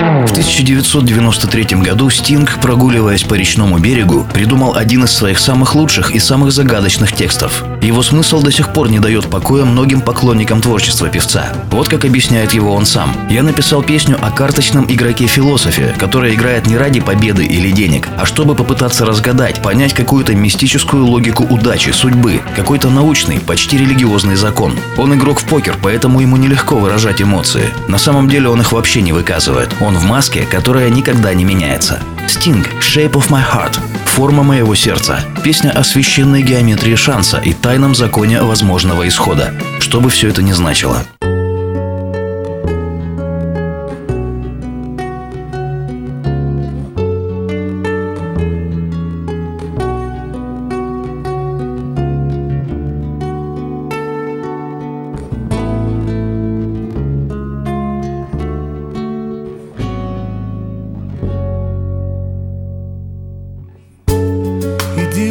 В 1993 году Стинг, прогуливаясь по речному берегу, придумал один из своих самых лучших и самых загадочных текстов. Его смысл до сих пор не дает покоя многим поклонникам творчества певца. Вот как объясняет его он сам. «Я написал песню о карточном игроке-философе, который играет не ради победы или денег, а чтобы попытаться разгадать, понять какую-то мистическую логику удачи, судьбы, какой-то научный, почти религиозный закон. Он игрок в покер, поэтому ему нелегко выражать эмоции. На самом деле он их вообще не выказывает. Он в маске, которая никогда не меняется. Sting «Shape of My Heart» – «Форма моего сердца». Песня о священной геометрии шанса и тайном законе возможного исхода. Что бы все это ни значило.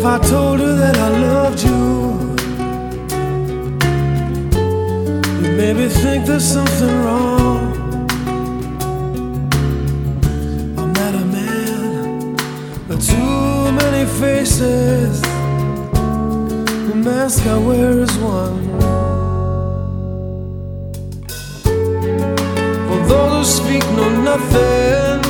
if I told her that I loved you, you maybe think there's something wrong. I'm not a man, but too many faces. The mask I wear is one. For those who speak know nothing.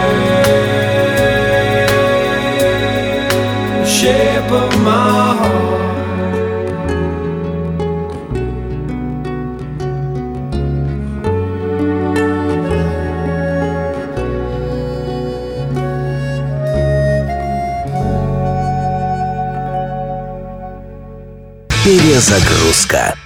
Rape of my heart. Перезагрузка.